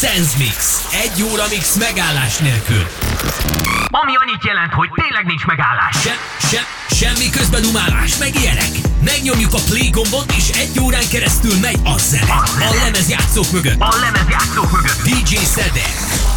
Sense Mix. Egy óra mix megállás nélkül. Ami annyit jelent, hogy tényleg nincs megállás. Se, se, semmi közben umálás, meg ilyenek. Megnyomjuk a play gombot, és egy órán keresztül megy a zene. A lemezjátszók mögött. A lemezjátszók mögött. DJ Szedek.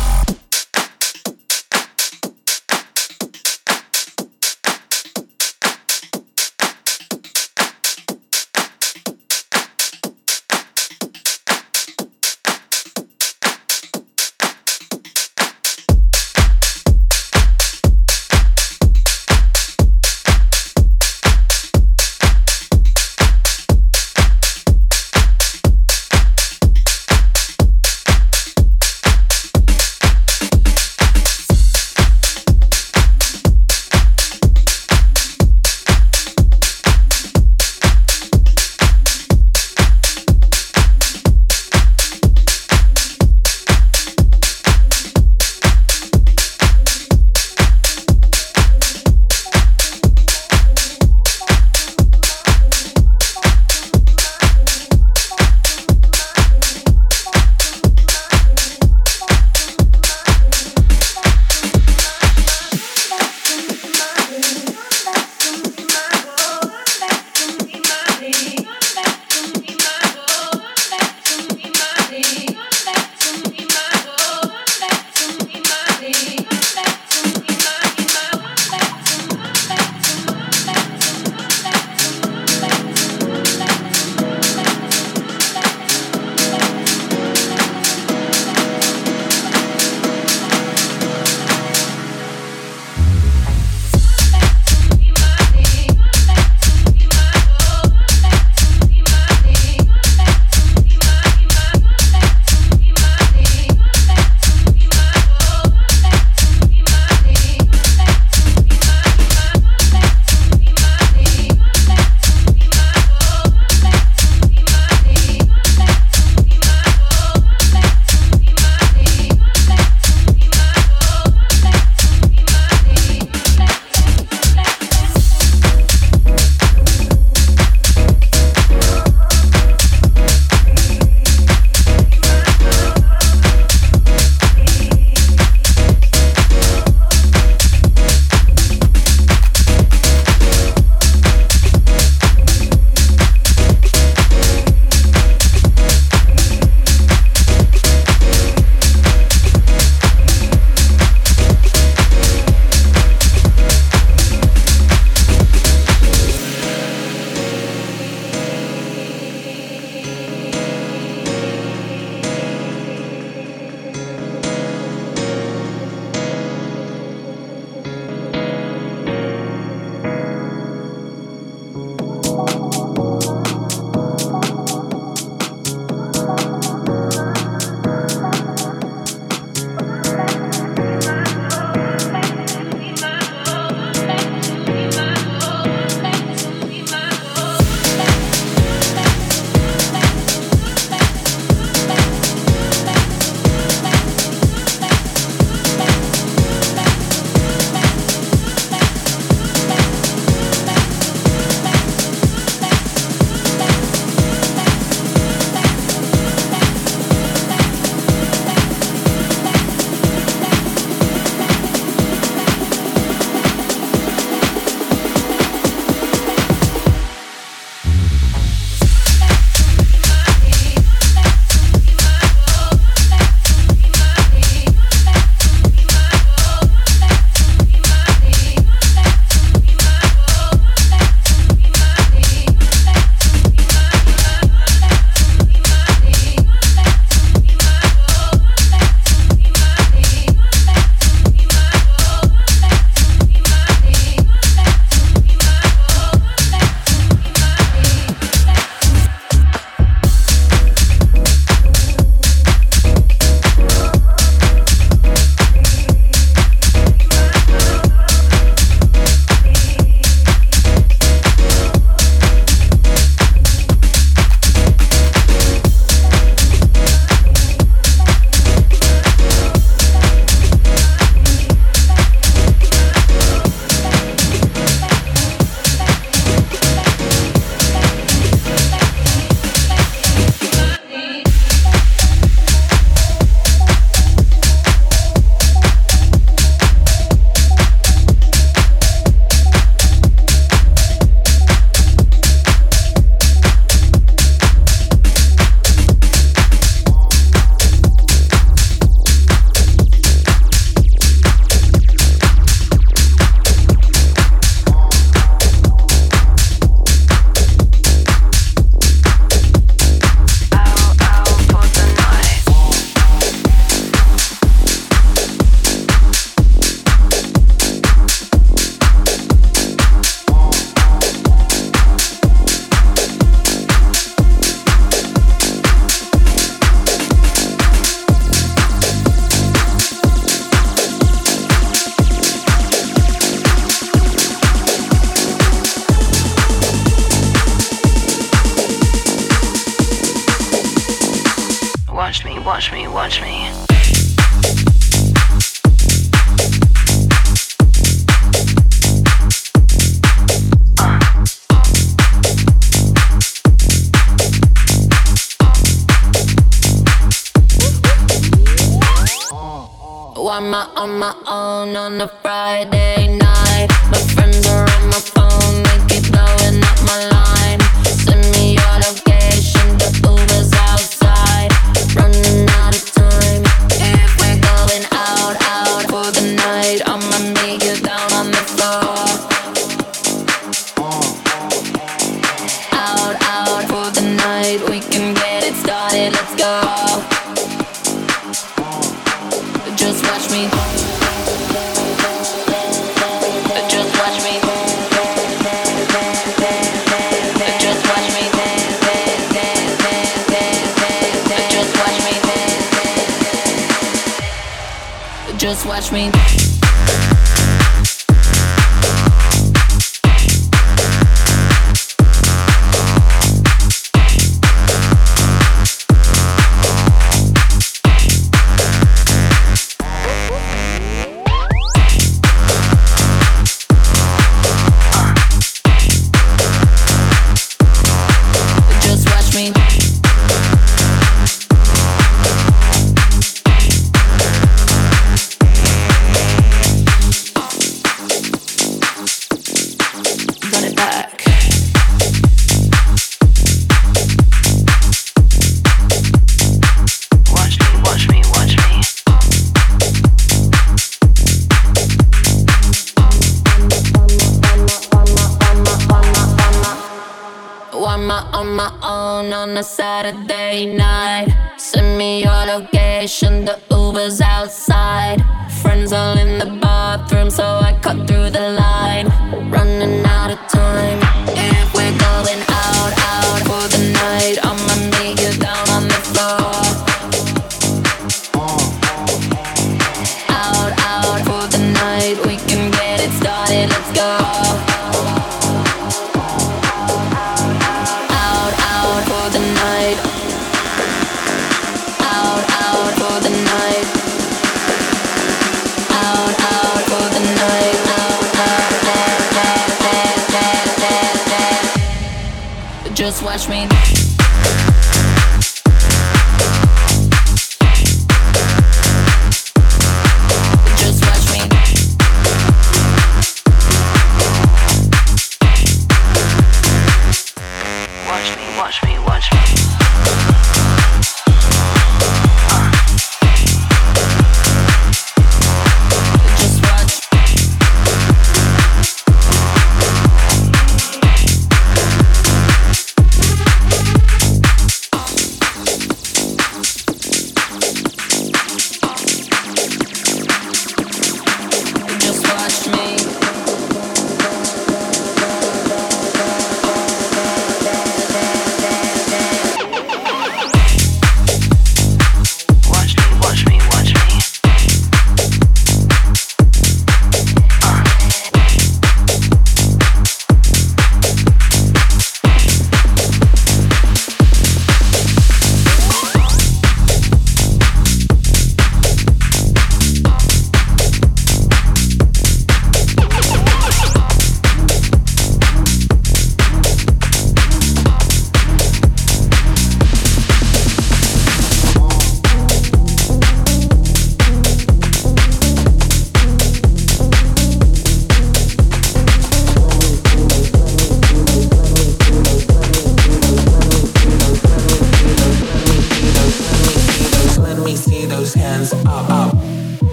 Just watch me.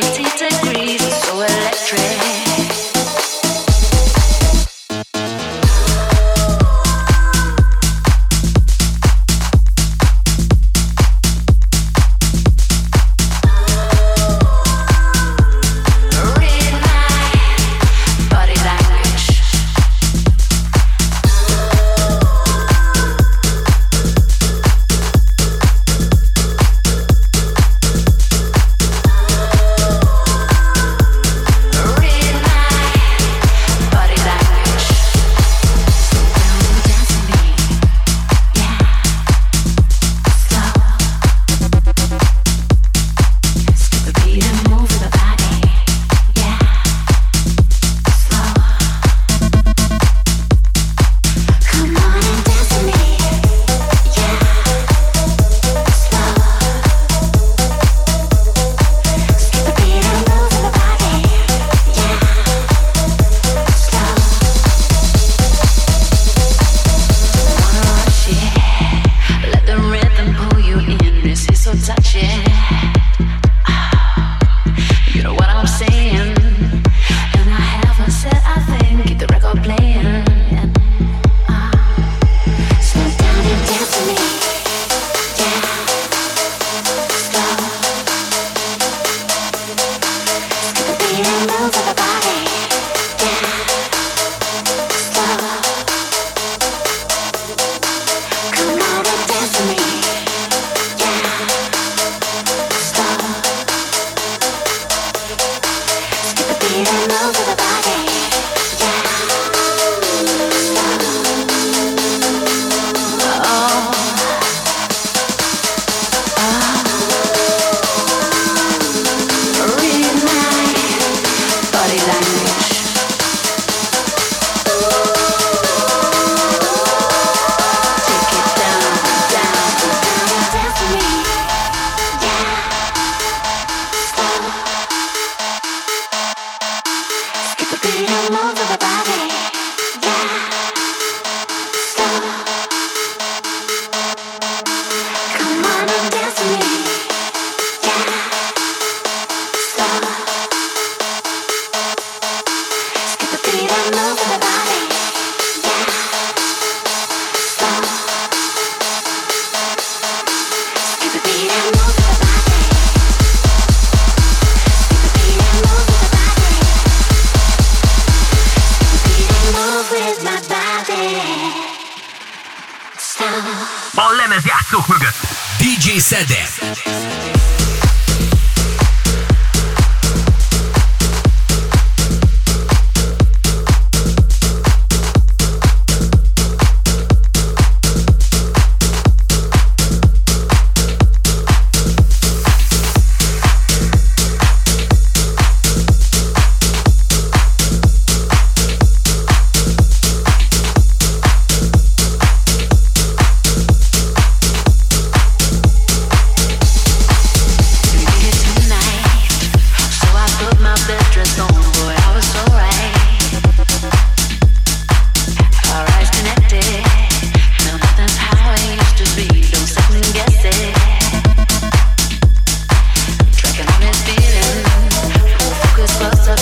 quality take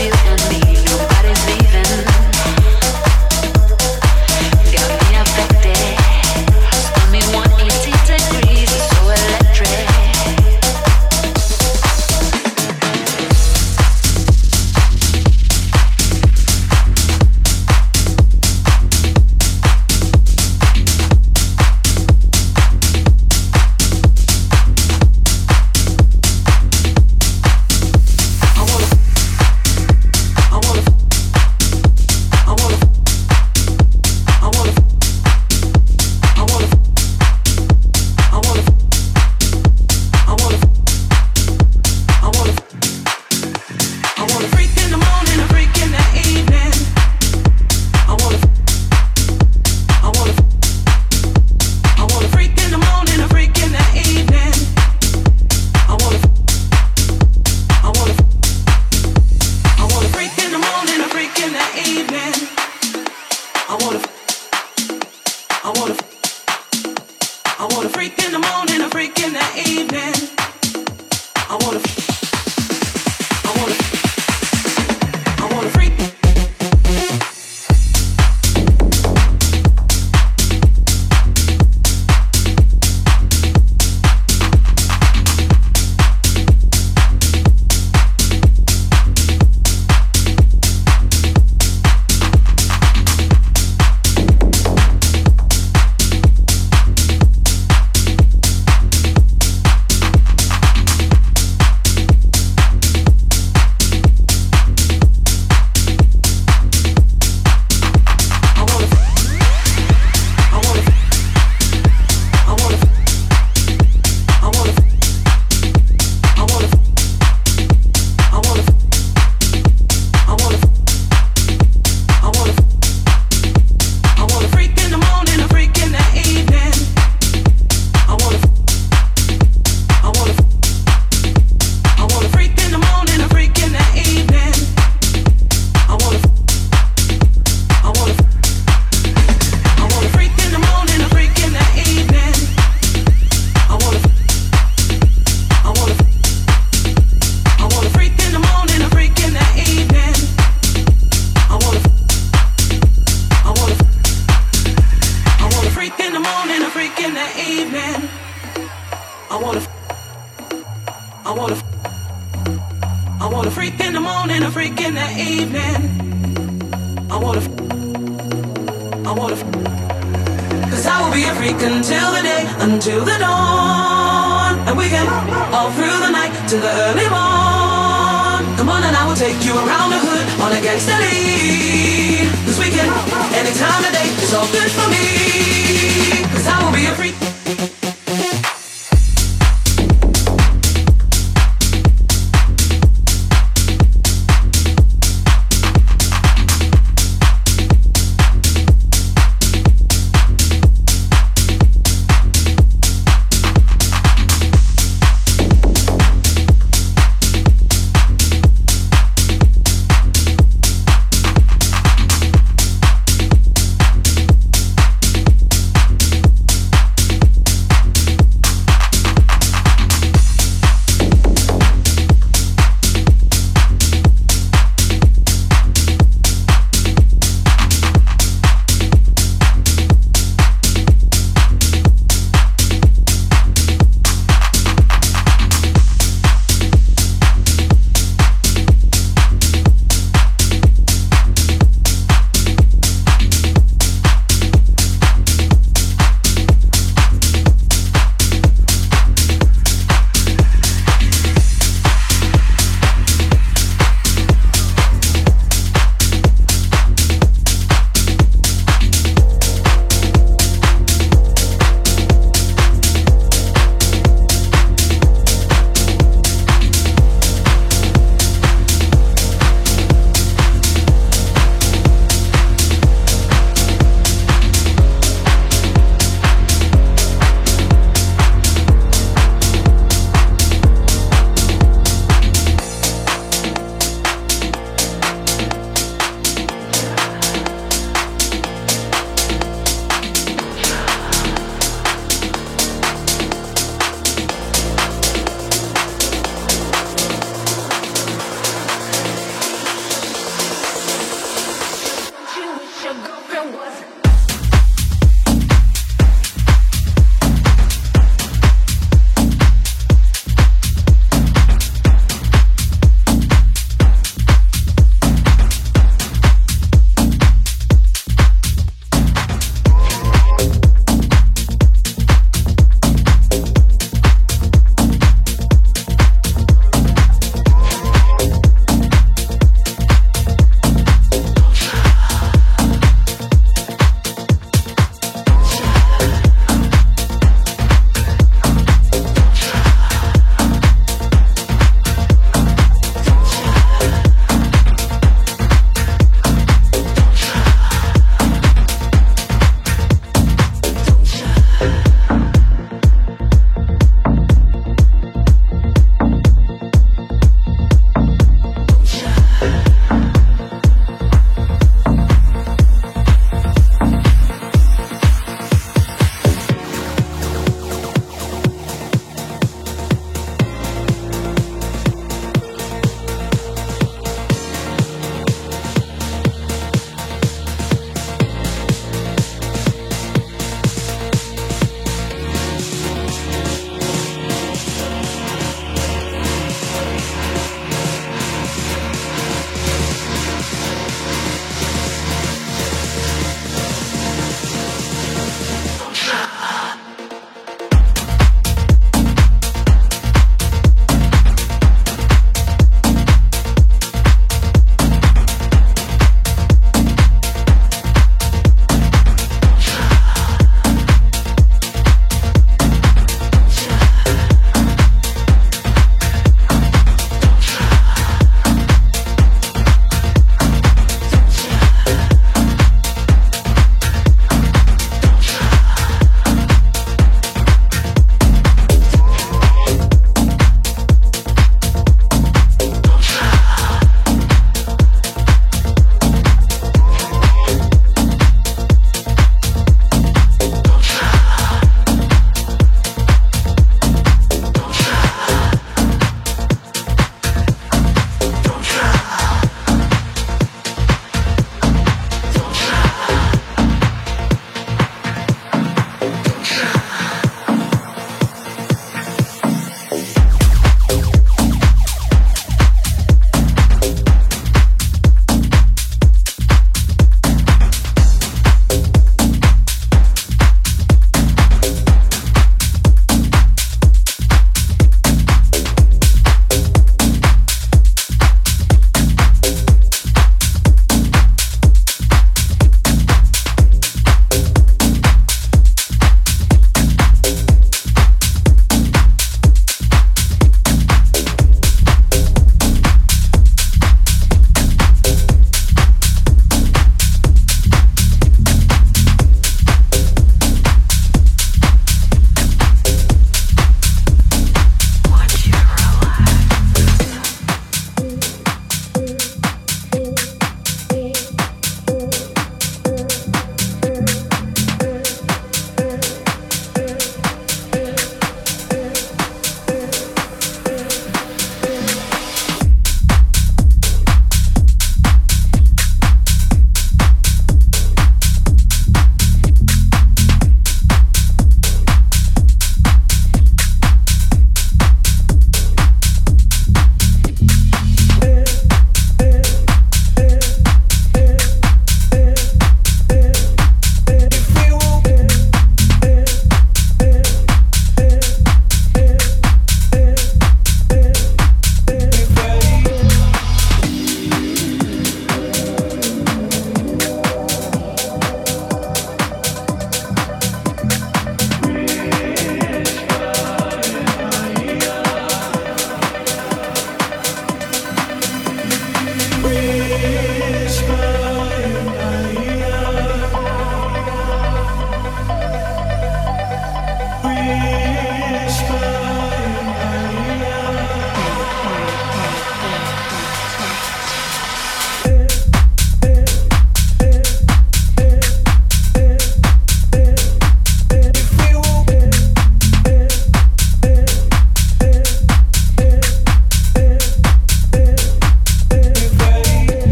you and me.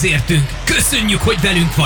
Végéhez értünk. Köszönjük, hogy velünk vagy.